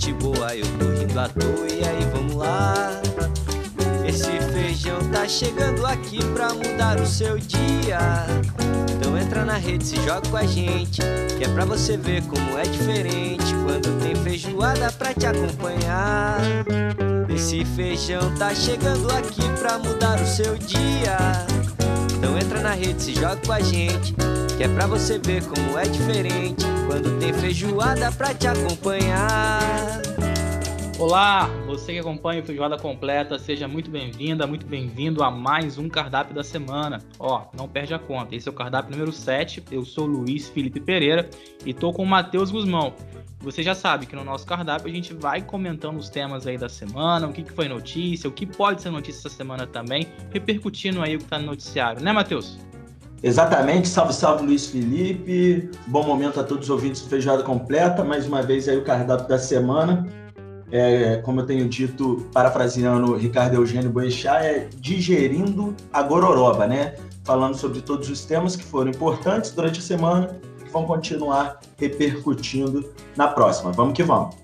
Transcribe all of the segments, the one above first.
gente boa, eu tô rindo à toa, e aí vamos lá. Esse feijão tá chegando aqui pra mudar o seu dia. Então entra na rede, se joga com a gente, que é pra você ver como é diferente quando tem feijoada pra te acompanhar. Esse feijão tá chegando aqui pra mudar o seu dia. Então entra na rede, se joga com a gente, que é pra você ver como é diferente quando tem feijoada pra te acompanhar. Olá, você que acompanha o Feijoada Completa, seja muito bem-vinda, muito bem-vindo a mais um cardápio da semana. Ó, não perde a conta, esse é o cardápio número 7, eu sou Luiz Felipe Pereira e tô com o Matheus Guzmão. Você já sabe que no nosso cardápio a gente vai comentando os temas aí da semana, o que, que foi notícia, o que pode ser notícia essa semana também, repercutindo aí o que tá no noticiário, né, Matheus? Exatamente, salve, salve Luiz Felipe, bom momento a todos os ouvintes do Feijoada Completa, mais uma vez aí o cardápio da semana, é, como eu tenho dito, parafraseando Ricardo Eugênio Boechat, é digerindo a gororoba, né? Falando sobre todos os temas que foram importantes durante a semana que vão continuar repercutindo na próxima. Vamos que vamos.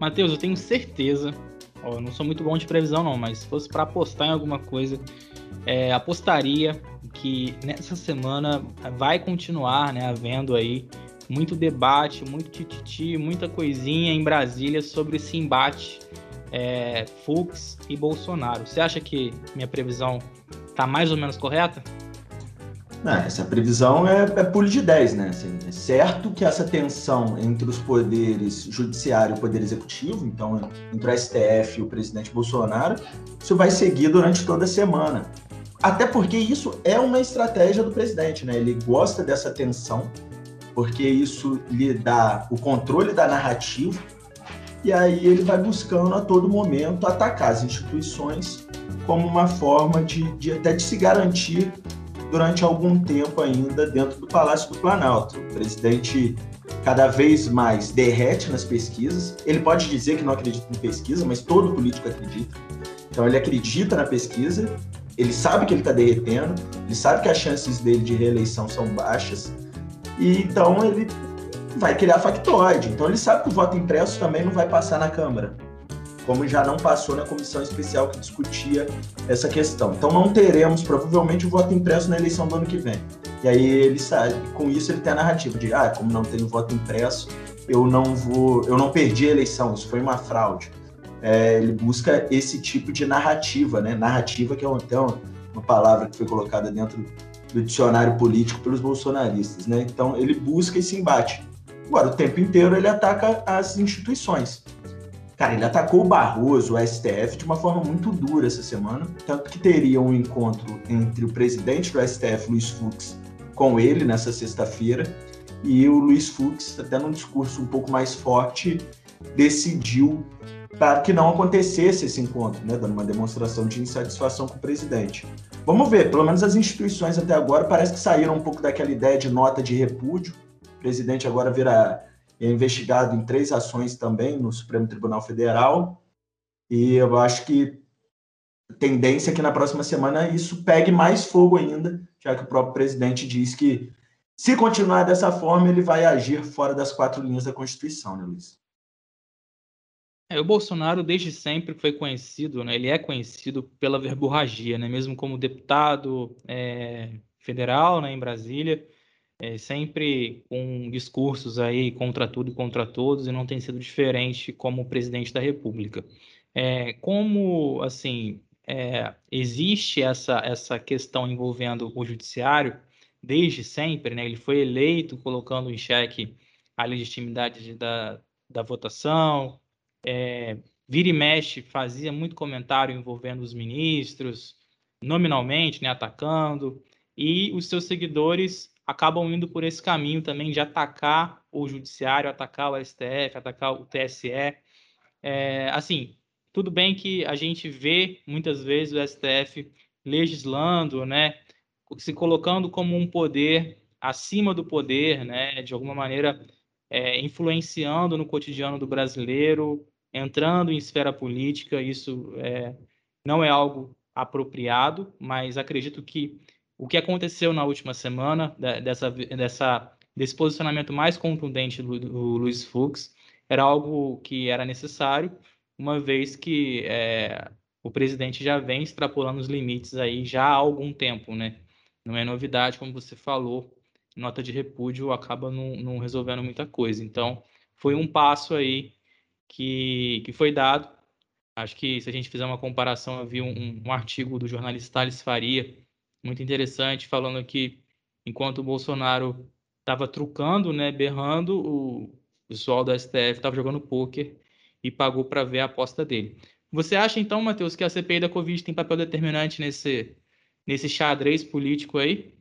Matheus, eu tenho certeza, ó, eu não sou muito bom de previsão não, mas se fosse para apostar em alguma coisa, é, apostaria que nessa semana vai continuar, né, havendo aí muito debate, muito tititi, muita coisinha em Brasília sobre esse embate é, Fux e Bolsonaro. Você acha que minha previsão está mais ou menos correta? Não, essa previsão é, é pulo de 10, né? Assim, é certo que essa tensão entre os poderes judiciário e o poder executivo, então entre o STF e o presidente Bolsonaro, isso vai seguir durante toda a semana. Até porque isso é uma estratégia do presidente, né? Ele gosta dessa tensão porque isso lhe dá o controle da narrativa e aí ele vai buscando a todo momento atacar as instituições como uma forma de, de até de se garantir durante algum tempo ainda dentro do Palácio do Planalto. O presidente cada vez mais derrete nas pesquisas. Ele pode dizer que não acredita em pesquisa, mas todo político acredita. Então ele acredita na pesquisa, ele sabe que ele está derretendo, ele sabe que as chances dele de reeleição são baixas, e então ele vai criar factoide. Então ele sabe que o voto impresso também não vai passar na Câmara, como já não passou na comissão especial que discutia essa questão. Então não teremos provavelmente o voto impresso na eleição do ano que vem. E aí ele sabe, com isso ele tem a narrativa de, ah, como não tenho voto impresso, eu não vou, eu não perdi a eleição, isso foi uma fraude. É, ele busca esse tipo de narrativa, né? Narrativa que é até uma, uma palavra que foi colocada dentro do dicionário político pelos bolsonaristas, né? Então ele busca esse embate. Agora, o tempo inteiro ele ataca as instituições. Cara, ele atacou o Barroso, o STF, de uma forma muito dura essa semana, tanto que teria um encontro entre o presidente do STF, Luiz Fux, com ele nessa sexta-feira, e o Luiz Fux, até num discurso um pouco mais forte, decidiu para que não acontecesse esse encontro, né, dando uma demonstração de insatisfação com o presidente. Vamos ver, pelo menos as instituições até agora parece que saíram um pouco daquela ideia de nota de repúdio. O presidente agora virá é investigado em três ações também no Supremo Tribunal Federal. E eu acho que tendência é que na próxima semana isso pegue mais fogo ainda, já que o próprio presidente diz que se continuar dessa forma, ele vai agir fora das quatro linhas da Constituição, né, Luiz? É, o Bolsonaro desde sempre foi conhecido, né, ele é conhecido pela verborragia, né, mesmo como deputado é, federal né, em Brasília, é, sempre com discursos aí contra tudo e contra todos, e não tem sido diferente como presidente da República. É, como, assim, é, existe essa, essa questão envolvendo o judiciário desde sempre, né, ele foi eleito colocando em xeque a legitimidade da, da votação, é, vira e mexe fazia muito comentário envolvendo os ministros, nominalmente, né, atacando, e os seus seguidores acabam indo por esse caminho também de atacar o judiciário, atacar o STF, atacar o TSE. É, assim, tudo bem que a gente vê muitas vezes o STF legislando, né, se colocando como um poder acima do poder, né, de alguma maneira é, influenciando no cotidiano do brasileiro, entrando em esfera política, isso é, não é algo apropriado, mas acredito que o que aconteceu na última semana, dessa, dessa, desse posicionamento mais contundente do, do Luiz Fux, era algo que era necessário, uma vez que é, o presidente já vem extrapolando os limites aí já há algum tempo, né? Não é novidade, como você falou, nota de repúdio acaba não, não resolvendo muita coisa. Então, foi um passo aí que, que foi dado. Acho que se a gente fizer uma comparação, eu vi um, um artigo do jornalista Thales Faria, muito interessante, falando que enquanto o Bolsonaro estava trucando, né, berrando, o pessoal do STF estava jogando pôquer e pagou para ver a aposta dele. Você acha então, Matheus, que a CPI da Covid tem papel determinante nesse, nesse xadrez político aí?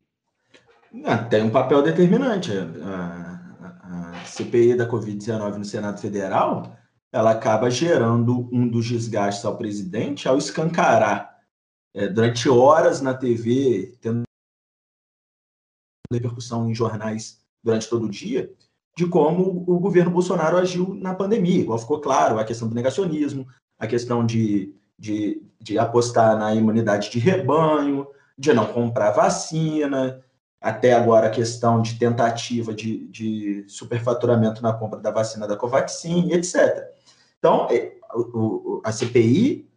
Ah, tem um papel determinante. A, a, a CPI da Covid-19 no Senado Federal ela acaba gerando um dos desgastes ao presidente ao escancarar é, durante horas na TV, tendo repercussão em jornais durante todo o dia, de como o governo Bolsonaro agiu na pandemia. Igual ficou claro a questão do negacionismo, a questão de, de, de apostar na imunidade de rebanho, de não comprar vacina, até agora a questão de tentativa de, de superfaturamento na compra da vacina da Covaxin, etc. Então, é, a CPI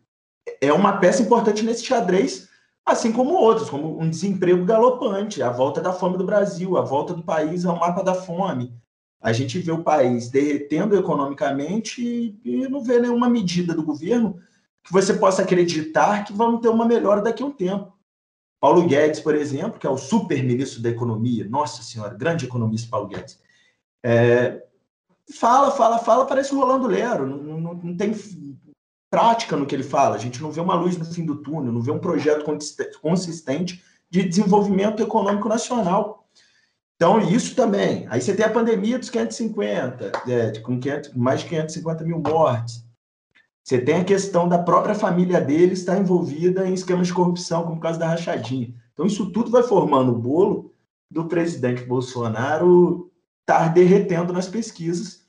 é uma peça importante nesse xadrez, assim como outros, como um desemprego galopante, a volta da fome do Brasil, a volta do país ao mapa da fome. A gente vê o país derretendo economicamente e, não vê nenhuma medida do governo que você possa acreditar que vão ter uma melhora daqui a um tempo. Paulo Guedes, por exemplo, que é o super ministro da Economia, nossa senhora, grande economista Paulo Guedes, é, fala, fala, fala, parece o Rolando Lero, não, não, não, tem prática no que ele fala, a gente não vê uma luz no fim do túnel, não vê um projeto consistente de desenvolvimento econômico nacional. Então, isso também. Aí você tem a pandemia dos 550, é, com 500, mais de 550 mil mortes. Você tem a questão da própria família dele estar envolvida em esquemas de corrupção, como o caso da rachadinha. Então, isso tudo vai formando o bolo do presidente Bolsonaro estar derretendo nas pesquisas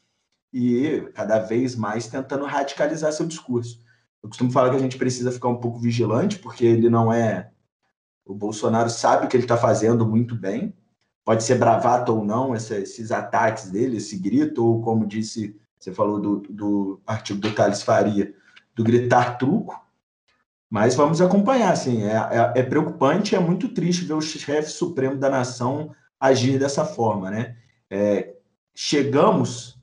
e cada vez mais tentando radicalizar seu discurso. Eu costumo falar que a gente precisa ficar um pouco vigilante, porque ele não é. O Bolsonaro sabe o que ele está fazendo muito bem. Pode ser bravata ou não, esses ataques dele, esse grito, ou como disse você falou do, do artigo do Thales Faria, do gritar truco, mas vamos acompanhar, assim, é, é, é, preocupante, é muito triste ver o chefe supremo da nação agir dessa forma, né? É, chegamos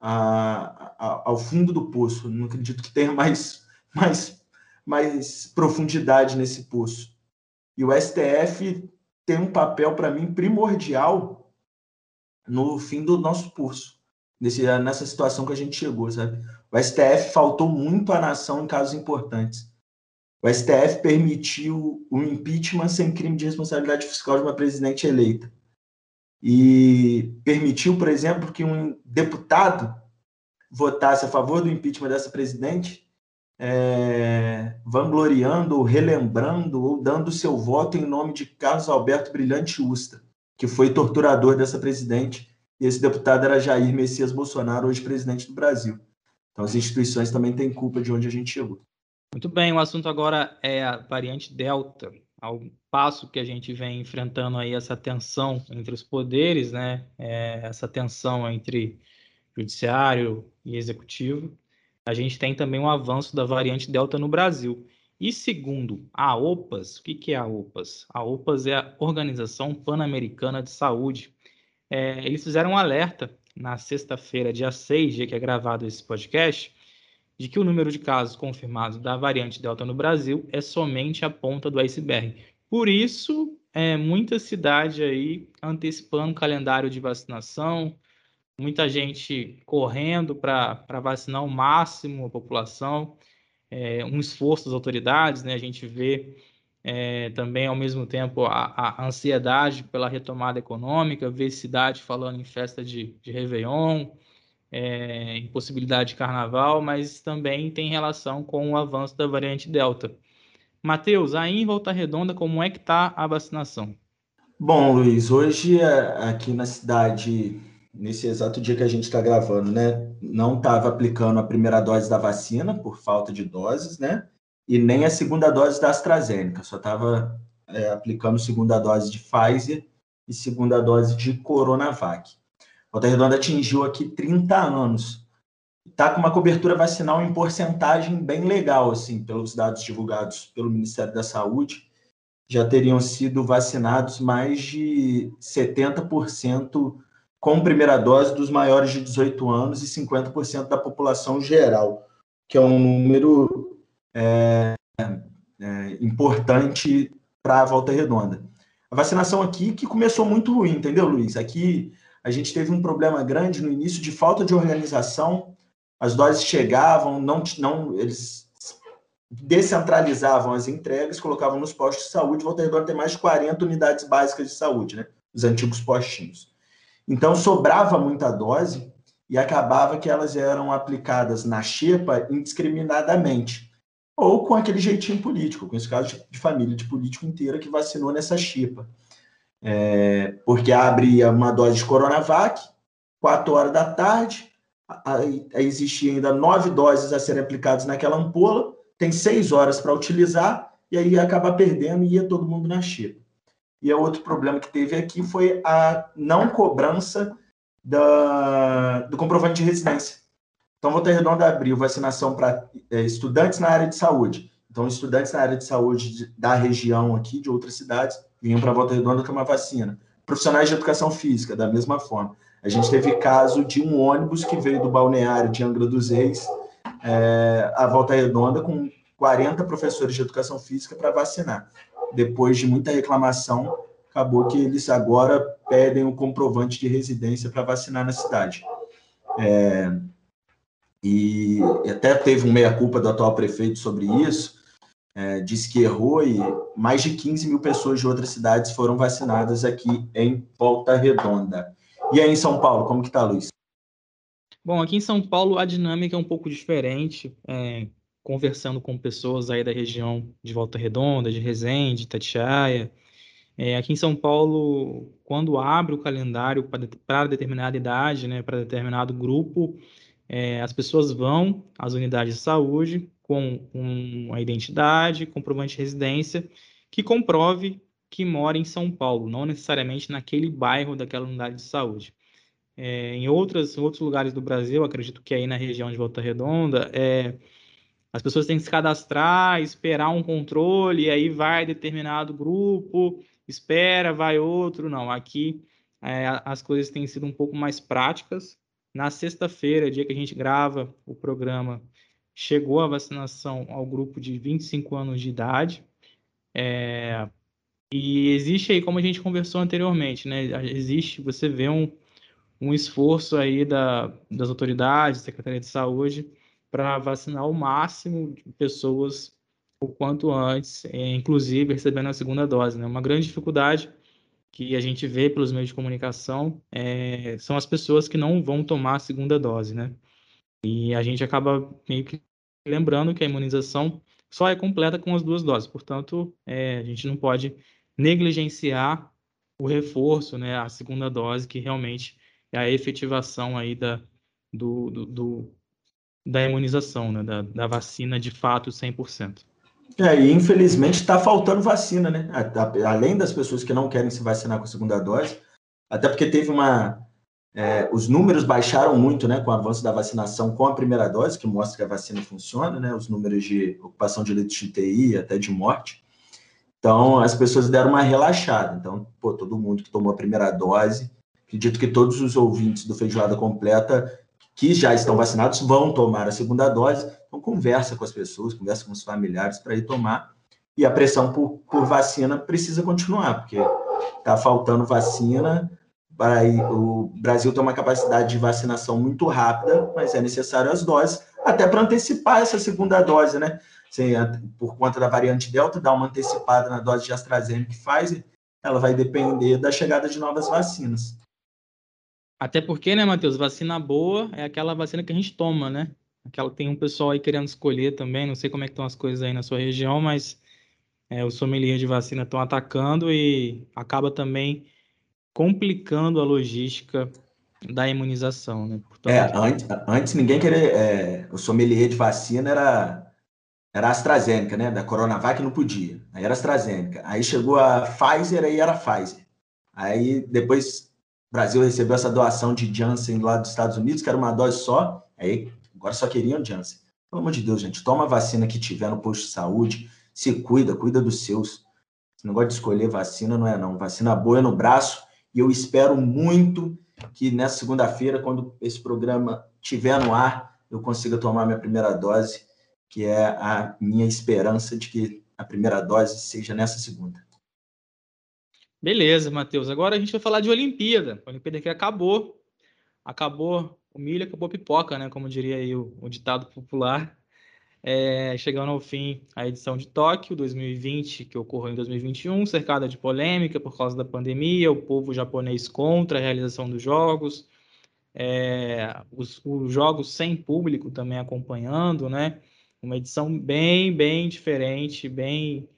a, a, ao fundo do poço, não acredito que tenha mais, mais, mais profundidade nesse poço. E o STF tem um papel, para mim, primordial no fim do nosso poço nesse, nessa situação que a gente chegou, sabe? O STF faltou muito à nação em casos importantes. O STF permitiu o impeachment sem crime de responsabilidade fiscal de uma presidente eleita. E permitiu, por exemplo, que um deputado votasse a favor do impeachment dessa presidente, é, vangloriando, relembrando ou dando seu voto em nome de Carlos Alberto Brilhante Usta, que foi torturador dessa presidente e esse deputado era Jair Messias Bolsonaro, hoje presidente do Brasil. Então as instituições também têm culpa de onde a gente chegou. Muito bem, o assunto agora é a variante Delta. Ao passo que a gente vem enfrentando aí essa tensão entre os poderes, né? É, essa tensão entre judiciário e executivo, a gente tem também um avanço da variante Delta no Brasil. E segundo a OPAS, o que é a OPAS? A OPAS é a Organização Pan-Americana de Saúde, é, eles fizeram um alerta na sexta-feira, dia 6, dia que é gravado esse podcast, de que o número de casos confirmados da variante Delta no Brasil é somente a ponta do iceberg. Por isso, é, muita cidade aí antecipando o calendário de vacinação, muita gente correndo para vacinar o máximo a população, é, um esforço das autoridades, né? A gente vê é, também, ao mesmo tempo, a, a, ansiedade pela retomada econômica, ver cidade falando em festa de, de Réveillon, é, em possibilidade de carnaval, mas também tem relação com o avanço da variante Delta. Matheus, aí em Volta Redonda, como é que está a vacinação? Bom, Luiz, hoje é, aqui na cidade, nesse exato dia que a gente está gravando, né, não estava aplicando a primeira dose da vacina por falta de doses, né? e nem a segunda dose da AstraZeneca, só estava é, aplicando segunda dose de Pfizer e segunda dose de Coronavac. Volta Redonda atingiu aqui 30 anos está com uma cobertura vacinal em porcentagem bem legal, assim, pelos dados divulgados pelo Ministério da Saúde. Já teriam sido vacinados mais de 70% com primeira dose dos maiores de 18 anos e 50% da população geral, que é um número é, é, importante para a volta redonda. A vacinação aqui que começou muito ruim, entendeu, Luiz? Aqui a gente teve um problema grande no início de falta de organização. As doses chegavam, não, não eles descentralizavam as entregas, colocavam nos postos de saúde. Volta Redonda tem mais de 40 unidades básicas de saúde, né? Os antigos postinhos. Então sobrava muita dose e acabava que elas eram aplicadas na xepa indiscriminadamente ou com aquele jeitinho político, com esse caso de família de político inteira que vacinou nessa chipa. É, porque abre uma dose de Coronavac, 4 horas da tarde, aí existia ainda nove doses a serem aplicadas naquela ampola, tem seis horas para utilizar, e aí ia acabar perdendo e ia todo mundo na chipa. E outro problema que teve aqui foi a não cobrança da, do comprovante de residência. Então, Volta Redonda abriu vacinação para é, estudantes na área de saúde. Então, estudantes na área de saúde de, da região aqui, de outras cidades, vinham para Volta Redonda tomar vacina. Profissionais de educação física, da mesma forma. A gente teve caso de um ônibus que veio do balneário de Angra dos Reis é, a Volta Redonda com 40 professores de educação física para vacinar. Depois de muita reclamação, acabou que eles agora pedem o comprovante de residência para vacinar na cidade. É, e até teve um meia-culpa do atual prefeito sobre isso, é, disse que errou e mais de 15 mil pessoas de outras cidades foram vacinadas aqui em Volta Redonda. E aí em São Paulo, como que tá, Luiz? Bom, aqui em São Paulo a dinâmica é um pouco diferente, é, conversando com pessoas aí da região de Volta Redonda, de Resende, Tatiaia. É, aqui em São Paulo, quando abre o calendário para determinada idade, né, para determinado grupo, é, as pessoas vão às unidades de saúde com, com a identidade, comprovante de residência, que comprove que mora em São Paulo, não necessariamente naquele bairro daquela unidade de saúde. É, em, outras, outros lugares do Brasil, acredito que aí na região de Volta Redonda, é, as pessoas têm que se cadastrar, esperar um controle, e aí vai determinado grupo, espera, vai outro. Não, aqui é, as coisas têm sido um pouco mais práticas, na sexta-feira, dia que a gente grava o programa, chegou a vacinação ao grupo de 25 anos de idade. É, e existe aí, como a gente conversou anteriormente, né? Existe, você vê um, um esforço aí da, das autoridades, Secretaria de Saúde, para vacinar o máximo de pessoas o quanto antes, é, inclusive recebendo a segunda dose, né? Uma grande dificuldade que a gente vê pelos meios de comunicação é, são as pessoas que não vão tomar a segunda dose, né? E a gente acaba meio que lembrando que a imunização só é completa com as duas doses, portanto, é, a gente não pode negligenciar o reforço, né, a segunda dose, que realmente é a efetivação aí da, do, do, do da imunização, né, da, da vacina de fato 100%. É, e infelizmente está faltando vacina, né? Além das pessoas que não querem se vacinar com a segunda dose, até porque teve uma. É, os números baixaram muito, né, com o avanço da vacinação com a primeira dose, que mostra que a vacina funciona, né? Os números de ocupação de leitos de UTI, até de morte. Então, as pessoas deram uma relaxada. Então, pô, todo mundo que tomou a primeira dose, acredito que todos os ouvintes do Feijoada Completa que já estão vacinados vão tomar a segunda dose. Então, conversa com as pessoas, conversa com os familiares para ir tomar. E a pressão por, por vacina precisa continuar, porque está faltando vacina. O Brasil tem uma capacidade de vacinação muito rápida, mas é necessário as doses, até para antecipar essa segunda dose, né? Por conta da variante Delta, dar uma antecipada na dose de AstraZeneca e Pfizer, ela vai depender da chegada de novas vacinas. Até porque, né, Matheus, vacina boa é aquela vacina que a gente toma, né? Aquela tem um pessoal aí querendo escolher também, não sei como é que estão as coisas aí na sua região, mas é, os sommeliers de vacina estão atacando e acaba também complicando a logística da imunização, né? Portanto, é, antes, antes ninguém queria, é, o sommelier de vacina era era AstraZeneca, né? Da Coronavac não podia. Aí era AstraZeneca. Aí chegou a Pfizer, aí era Pfizer. Aí depois o Brasil recebeu essa doação de Janssen lá dos Estados Unidos, que era uma dose só, aí Agora só queriam Janssen. Pelo amor de Deus, gente, toma a vacina que tiver no posto de saúde, se cuida, cuida dos seus. Esse negócio de escolher vacina não é não. Vacina boa é no braço e eu espero muito que nessa segunda-feira, quando esse programa estiver no ar, eu consiga tomar minha primeira dose, que é a minha esperança de que a primeira dose seja nessa segunda. Beleza, Matheus. Agora a gente vai falar de Olimpíada. A Olimpíada que acabou. Acabou o milho, acabou a pipoca, né? Como diria aí o, o ditado popular. É, chegando ao fim a edição de Tóquio 2020, que ocorreu em 2021, cercada de polêmica por causa da pandemia, o povo japonês contra a realização dos jogos, é, os, os, jogos sem público também acompanhando, né? Uma edição bem, bem diferente, bem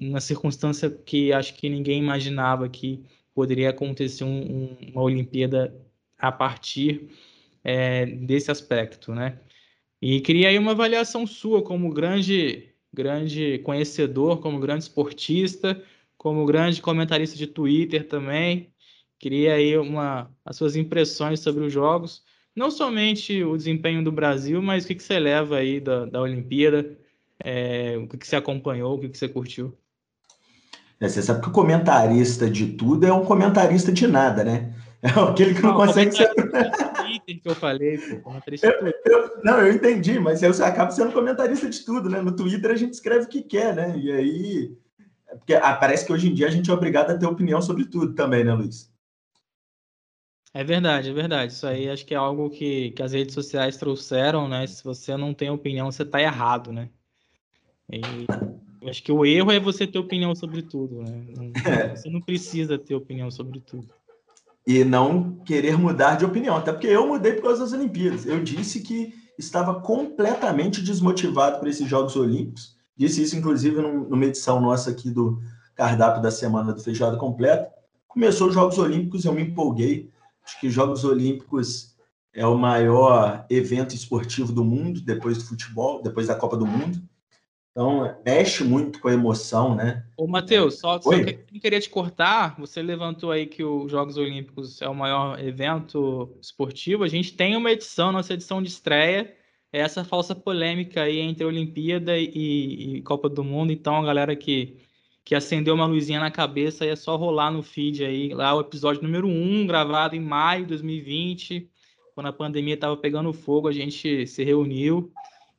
uma circunstância que acho que ninguém imaginava que poderia acontecer um, um, uma Olimpíada a partir é, desse aspecto, né? E queria aí uma avaliação sua como grande, grande conhecedor, como grande esportista, como grande comentarista de Twitter também. Queria aí uma, as suas impressões sobre os jogos, não somente o desempenho do Brasil, mas o que, que você leva aí da, da Olimpíada, é, o que, que você acompanhou, o que, que você curtiu. É, você sabe que o comentarista de tudo é um comentarista de nada, né? É aquele que não, não consegue ser. Twitter que eu falei, pô, comentarista eu, eu, Não, eu entendi, mas você acaba sendo comentarista de tudo, né? No Twitter a gente escreve o que quer, né? E aí. É porque ah, parece que hoje em dia a gente é obrigado a ter opinião sobre tudo também, né, Luiz? É verdade, é verdade. Isso aí acho que é algo que, que as redes sociais trouxeram, né? Se você não tem opinião, você está errado, né? E eu acho que o erro é você ter opinião sobre tudo, né? É. Você não precisa ter opinião sobre tudo e não querer mudar de opinião. Até porque eu mudei por causa das Olimpíadas. Eu disse que estava completamente desmotivado para esses Jogos Olímpicos. Disse isso, inclusive, numa edição nossa aqui do cardápio da semana do Feijoada Completa. Começou os Jogos Olímpicos, eu me empolguei. Acho que os Jogos Olímpicos é o maior evento esportivo do mundo, depois do futebol, depois da Copa do Mundo. Então, mexe muito com a emoção, né? Ô, Matheus, só, só que, queria te cortar. Você levantou aí que os Jogos Olímpicos é o maior evento esportivo. A gente tem uma edição, nossa edição de estreia, é essa falsa polêmica aí entre Olimpíada e, e, Copa do Mundo. Então, a galera que, que acendeu uma luzinha na cabeça, aí é só rolar no feed aí, lá o episódio número 1, gravado em maio de 2020, quando a pandemia estava pegando fogo, a gente se reuniu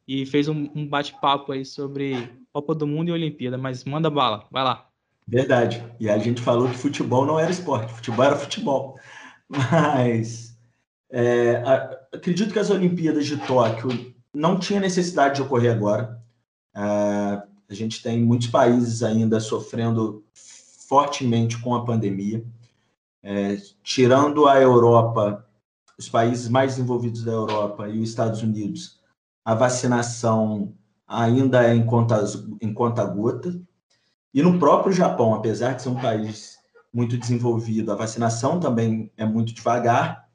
e fez um, um bate-papo aí sobre Copa do Mundo e Olimpíada, mas manda bala, vai lá. Verdade. E a gente falou que futebol não era esporte, futebol era futebol. Mas é, acredito que as Olimpíadas de Tóquio não tinha necessidade de ocorrer agora. É, a gente tem muitos países ainda sofrendo fortemente com a pandemia. É, tirando a Europa, os países mais desenvolvidos da Europa e os Estados Unidos, a vacinação ainda é em conta, em conta gota. E no próprio Japão, apesar de ser um país muito desenvolvido, a vacinação também é muito devagar.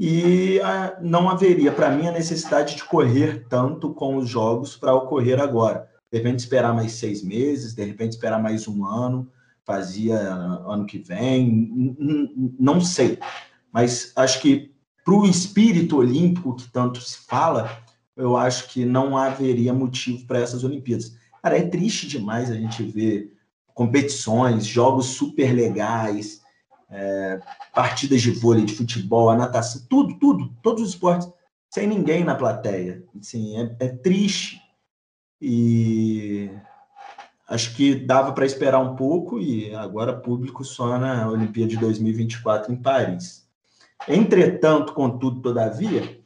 E a, não haveria, para mim, a necessidade de correr tanto com os jogos para ocorrer agora. De repente, esperar mais seis meses, de repente, esperar mais um ano, fazia ano que vem, não sei. Mas acho que para o espírito olímpico que tanto se fala, eu acho que não haveria motivo para essas Olimpíadas. Cara, é triste demais a gente ver competições, jogos super legais, é, partidas de vôlei, de futebol, a natação, tudo, tudo, todos os esportes, sem ninguém na plateia. Assim, é, é triste. E acho que dava para esperar um pouco e agora público só na Olimpíada de 2024 em Paris. Entretanto, contudo, todavia,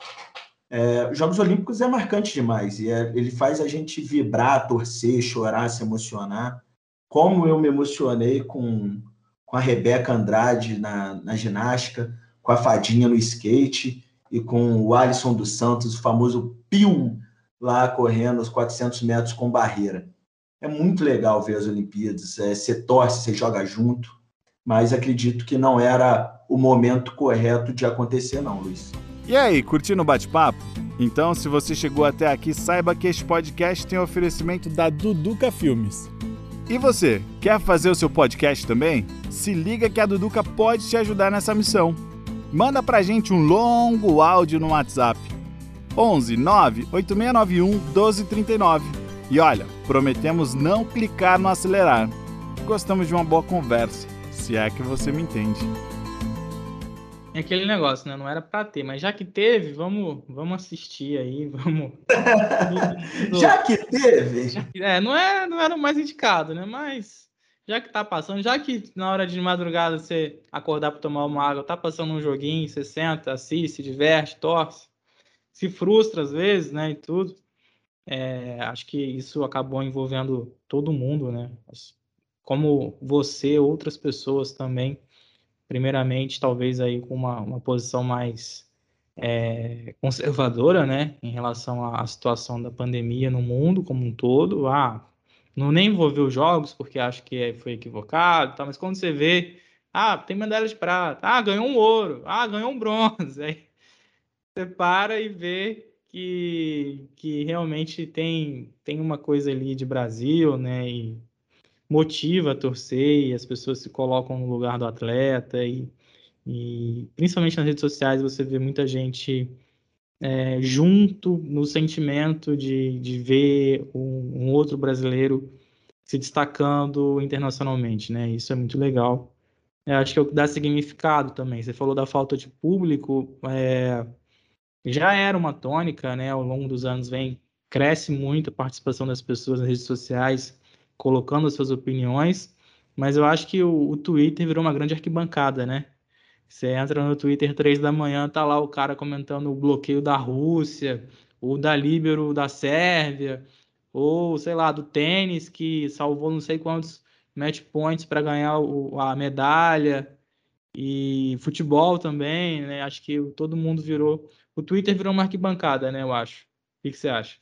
é, os Jogos Olímpicos é marcante demais e é, ele faz a gente vibrar, torcer, chorar, se emocionar. Como eu me emocionei com, com a Rebeca Andrade na, na ginástica, com a Fadinha no skate e com o Alisson dos Santos, o famoso Piu, lá correndo os 400 metros com barreira. É muito legal ver as Olimpíadas. É, você torce, você joga junto, mas acredito que não era o momento correto de acontecer, não, Luiz. E aí, curtindo o bate-papo? Então, se você chegou até aqui, saiba que este podcast tem oferecimento da Duduca Filmes. E você, quer fazer o seu podcast também? Se liga que a Duduca pode te ajudar nessa missão. Manda pra gente um longo áudio no WhatsApp 11 98691 1239. E olha, prometemos não clicar no acelerar. Gostamos de uma boa conversa, se é que você me entende. É aquele negócio, né? Não era para ter, mas já que teve, vamos, vamos assistir aí, vamos. já que teve? É, não, é, não era o mais indicado, né? Mas já que tá passando, já que na hora de madrugada você acordar para tomar uma água, tá passando um joguinho, você senta, assiste, diverte, torce, se frustra às vezes, né? E tudo. É, acho que isso acabou envolvendo todo mundo, né? Como você, outras pessoas também primeiramente, talvez aí com uma, uma posição mais é, conservadora, né, em relação à, situação da pandemia no mundo como um todo. Ah, não nem vou os jogos porque acho que foi equivocado, tá, mas quando você vê, ah, tem medalha de prata, ah, ganhou um ouro, ah, ganhou um bronze, aí você para e vê que, que realmente tem, tem uma coisa ali de Brasil, né, e motiva a torcer e as pessoas se colocam no lugar do atleta e, e principalmente nas redes sociais você vê muita gente é, junto no sentimento de, de ver um, um, outro brasileiro se destacando internacionalmente, né? Isso é muito legal. Eu acho que é o que dá significado também. Você falou da falta de público, é, já era uma tônica, né? Ao longo dos anos vem cresce muito a participação das pessoas nas redes sociais colocando as suas opiniões, mas eu acho que o, o Twitter virou uma grande arquibancada, né? Você entra no Twitter três da manhã, tá lá o cara comentando o bloqueio da Rússia, ou da Líbero da Sérvia, ou sei lá, do tênis que salvou não sei quantos match points para ganhar o, a medalha, e futebol também, né? Acho que todo mundo virou. O Twitter virou uma arquibancada, né? Eu acho. O que, que você acha?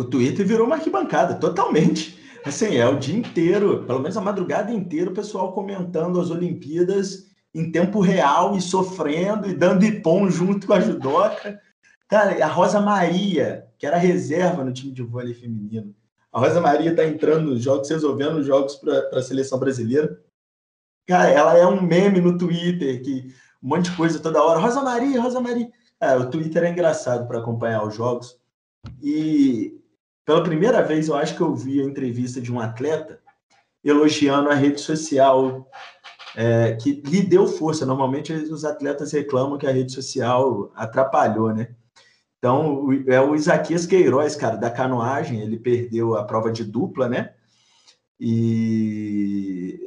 O Twitter virou uma arquibancada, totalmente. Assim, é o dia inteiro, pelo menos a madrugada inteira, o pessoal comentando as Olimpíadas em tempo real e sofrendo e dando ipom junto com a judoca. Cara, a Rosa Maria, que era reserva no time de vôlei feminino. A Rosa Maria tá entrando nos jogos, resolvendo os jogos para a seleção brasileira. Cara, ela é um meme no Twitter, que um monte de coisa toda hora. Rosa Maria, Rosa Maria. É, o Twitter é engraçado para acompanhar os jogos. E pela primeira vez, eu acho que eu vi a entrevista de um atleta elogiando a rede social é, que lhe deu força. Normalmente os atletas reclamam que a rede social atrapalhou, né? Então, é o Isaquias Queiroz, cara, da canoagem, ele perdeu a prova de dupla, né? E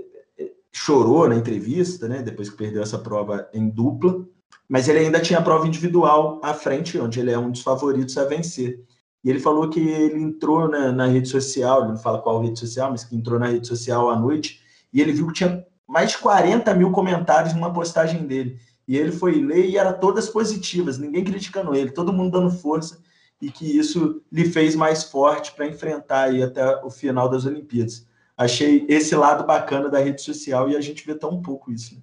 chorou na entrevista, né? Depois que perdeu essa prova em dupla, mas ele ainda tinha a prova individual à frente, onde ele é um dos favoritos a vencer. E ele falou que ele entrou na, na, rede social, ele não fala qual rede social, mas que entrou na rede social à noite, e ele viu que tinha mais de 40 mil comentários numa postagem dele. E ele foi ler e eram todas positivas, ninguém criticando ele, todo mundo dando força, e que isso lhe fez mais forte para enfrentar aí até o final das Olimpíadas. Achei esse lado bacana da rede social e a gente vê tão pouco isso. Né?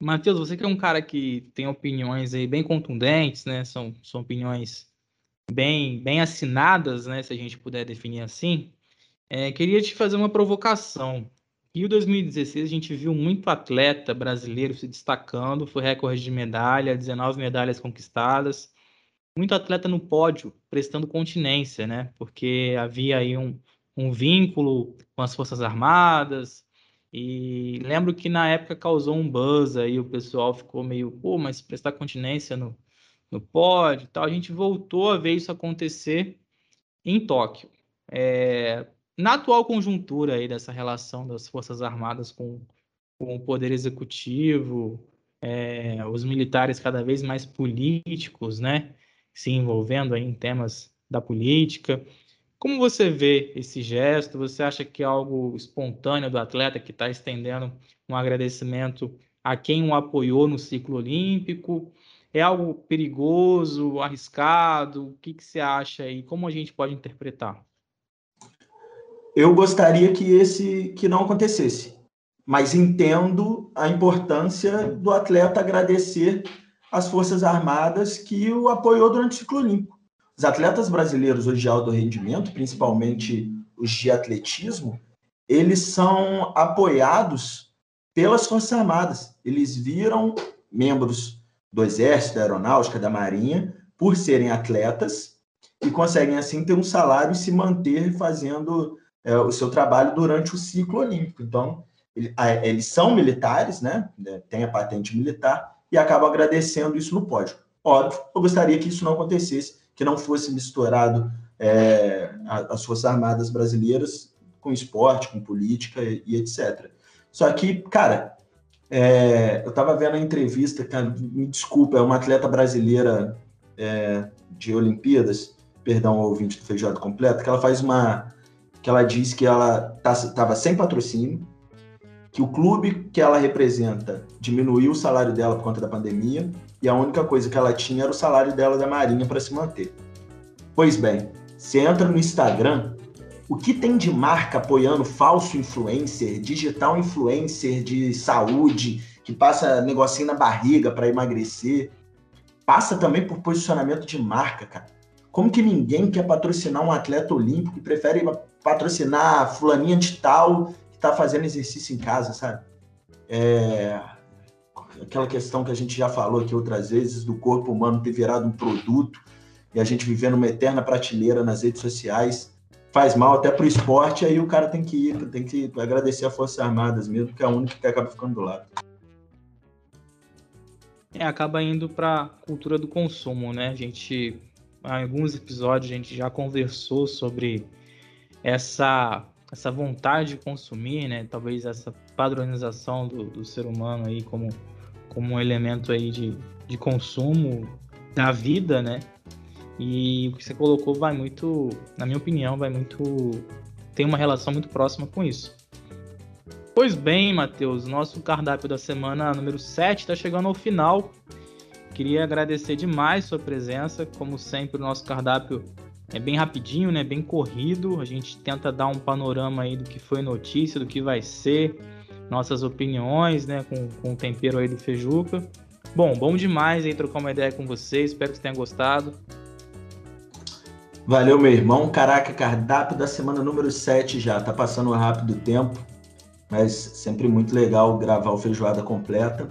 Matheus, você que é um cara que tem opiniões aí bem contundentes, né? São, são opiniões bem, bem assinadas, né, se a gente puder definir assim, é, queria te fazer uma provocação. Rio 2016 a gente viu muito atleta brasileiro se destacando, foi recorde de medalha, 19 medalhas conquistadas, muito atleta no pódio prestando continência, né? Porque havia aí um, um vínculo com as Forças Armadas, e lembro que na época causou um buzz aí, o pessoal ficou meio, pô, mas prestar continência no, no pódio e tal. A gente voltou a ver isso acontecer em Tóquio. É, na atual conjuntura aí dessa relação das Forças Armadas com, com o Poder Executivo, é, os militares cada vez mais políticos, né, se envolvendo aí em temas da política. Como você vê esse gesto? Você acha que é algo espontâneo do atleta que está estendendo um agradecimento a quem o apoiou no ciclo olímpico? É algo perigoso, arriscado? O que, que você acha aí? Como a gente pode interpretar? Eu gostaria que esse que não acontecesse, mas entendo a importância do atleta agradecer às Forças Armadas que o apoiou durante o ciclo olímpico. Os atletas brasileiros hoje de alto rendimento, principalmente os de atletismo, eles são apoiados pelas Forças Armadas. Eles viram membros do Exército, da Aeronáutica, da Marinha, por serem atletas e conseguem assim ter um salário e se manter fazendo é, o seu trabalho durante o ciclo olímpico. Então, ele, a, eles são militares, né? Tem a patente militar e acabam agradecendo isso no pódio. Óbvio, eu gostaria que isso não acontecesse, que não fosse misturado é, as Forças Armadas brasileiras com esporte, com política e, e etc. Só que, cara, é, eu estava vendo a entrevista, me desculpa, é uma atleta brasileira é, de Olimpíadas, perdão ouvinte do Feijado Completo, que ela faz uma. que ela diz que ela estava tá, sem patrocínio, que o clube que ela representa diminuiu o salário dela por conta da pandemia, e a única coisa que ela tinha era o salário dela da Marinha para se manter. Pois bem, você entra no Instagram, o que tem de marca apoiando falso influencer, digital influencer de saúde, que passa negocinho na barriga para emagrecer, passa também por posicionamento de marca, cara. Como que ninguém quer patrocinar um atleta olímpico e prefere patrocinar fulaninha de tal que está fazendo exercício em casa, sabe? É... Aquela questão que a gente já falou aqui outras vezes do corpo humano ter virado um produto e a gente vivendo uma eterna prateleira nas redes sociais faz mal até para o esporte, aí o cara tem que ir, tem que agradecer a Forças Armadas mesmo, que é a única que acaba ficando do lado. É, acaba indo para cultura do consumo, né? A gente, em alguns episódios, a gente já conversou sobre essa, essa vontade de consumir, né? Talvez essa padronização do, do ser humano aí como, como um elemento aí de, de consumo da vida, né? E o que você colocou vai muito, na minha opinião, vai muito. tem uma relação muito próxima com isso. Pois bem, Matheus, nosso cardápio da semana número 7 está chegando ao final. Queria agradecer demais sua presença. Como sempre, o nosso cardápio é bem rapidinho, né? Bem corrido. A gente tenta dar um panorama aí do que foi notícia, do que vai ser, nossas opiniões, né? Com, com o tempero aí do Fejuca. Bom, bom demais aí trocar uma ideia com vocês. Espero que você tenha gostado. Valeu, meu irmão. Caraca, cardápio da semana número 7 já. Tá passando rápido o tempo, mas sempre muito legal gravar o Feijoada completa.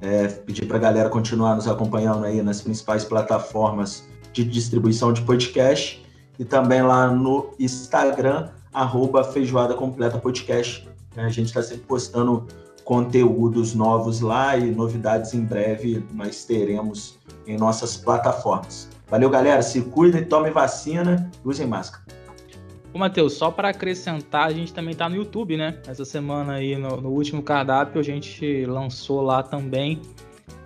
É, pedir para a galera continuar nos acompanhando aí nas principais plataformas de distribuição de podcast e também lá no Instagram, arroba Feijoada Completa Podcast. A gente está sempre postando conteúdos novos lá e novidades em breve nós teremos em nossas plataformas. Valeu, galera. Se cuidem, tomem vacina usem máscara. Ô, Matheus, só para acrescentar, a gente também tá no YouTube, né? Essa semana aí, no, no último cardápio, a gente lançou lá também.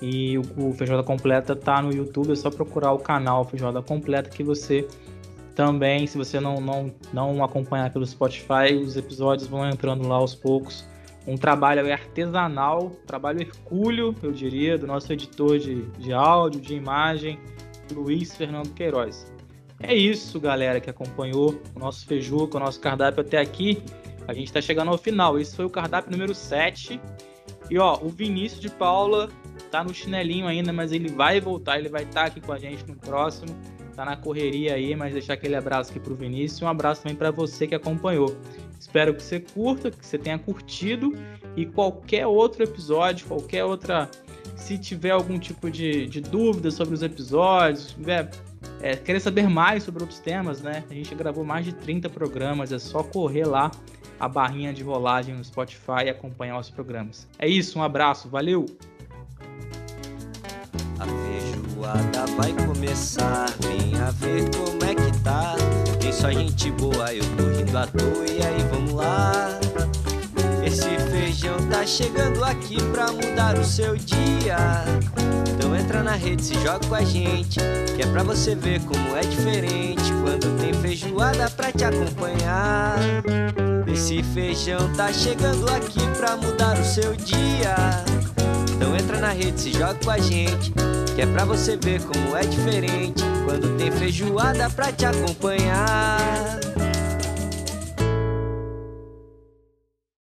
E o, o Feijoada Completa tá no YouTube, é só procurar o canal Feijoada Completa que você também, se você não, não, não acompanhar pelo Spotify, os episódios vão entrando lá aos poucos. Um trabalho artesanal, trabalho hercúleo, eu diria, do nosso editor de, de áudio, de imagem, Luiz Fernando Queiroz. É isso, galera, que acompanhou o nosso feijuca, o nosso cardápio até aqui. A gente está chegando ao final. Esse foi o cardápio número 7. E ó, o Vinícius de Paula tá no chinelinho ainda, mas ele vai voltar, ele vai estar tá aqui com a gente no próximo. Tá na correria aí, mas deixar aquele abraço aqui pro Vinícius e um abraço também para você que acompanhou. Espero que você curta, que você tenha curtido e qualquer outro episódio, qualquer outra se tiver algum tipo de, de dúvida sobre os episódios, tiver é, querer saber mais sobre outros temas, né? A gente gravou mais de 30 programas, é só correr lá a barrinha de rolagem no Spotify e acompanhar os programas. É isso, um abraço, valeu! A feijoada vai começar, venha ver como é que tá. Tem só gente boa, eu tô rindo à toa, e aí vamos lá. Tá chegando aqui pra mudar o seu dia. Então entra na rede, se joga com a gente, que é pra você ver como é diferente quando tem feijoada pra te acompanhar. Esse feijão tá chegando aqui pra mudar o seu dia. Então entra na rede, se joga com a gente, que é pra você ver como é diferente quando tem feijoada pra te acompanhar.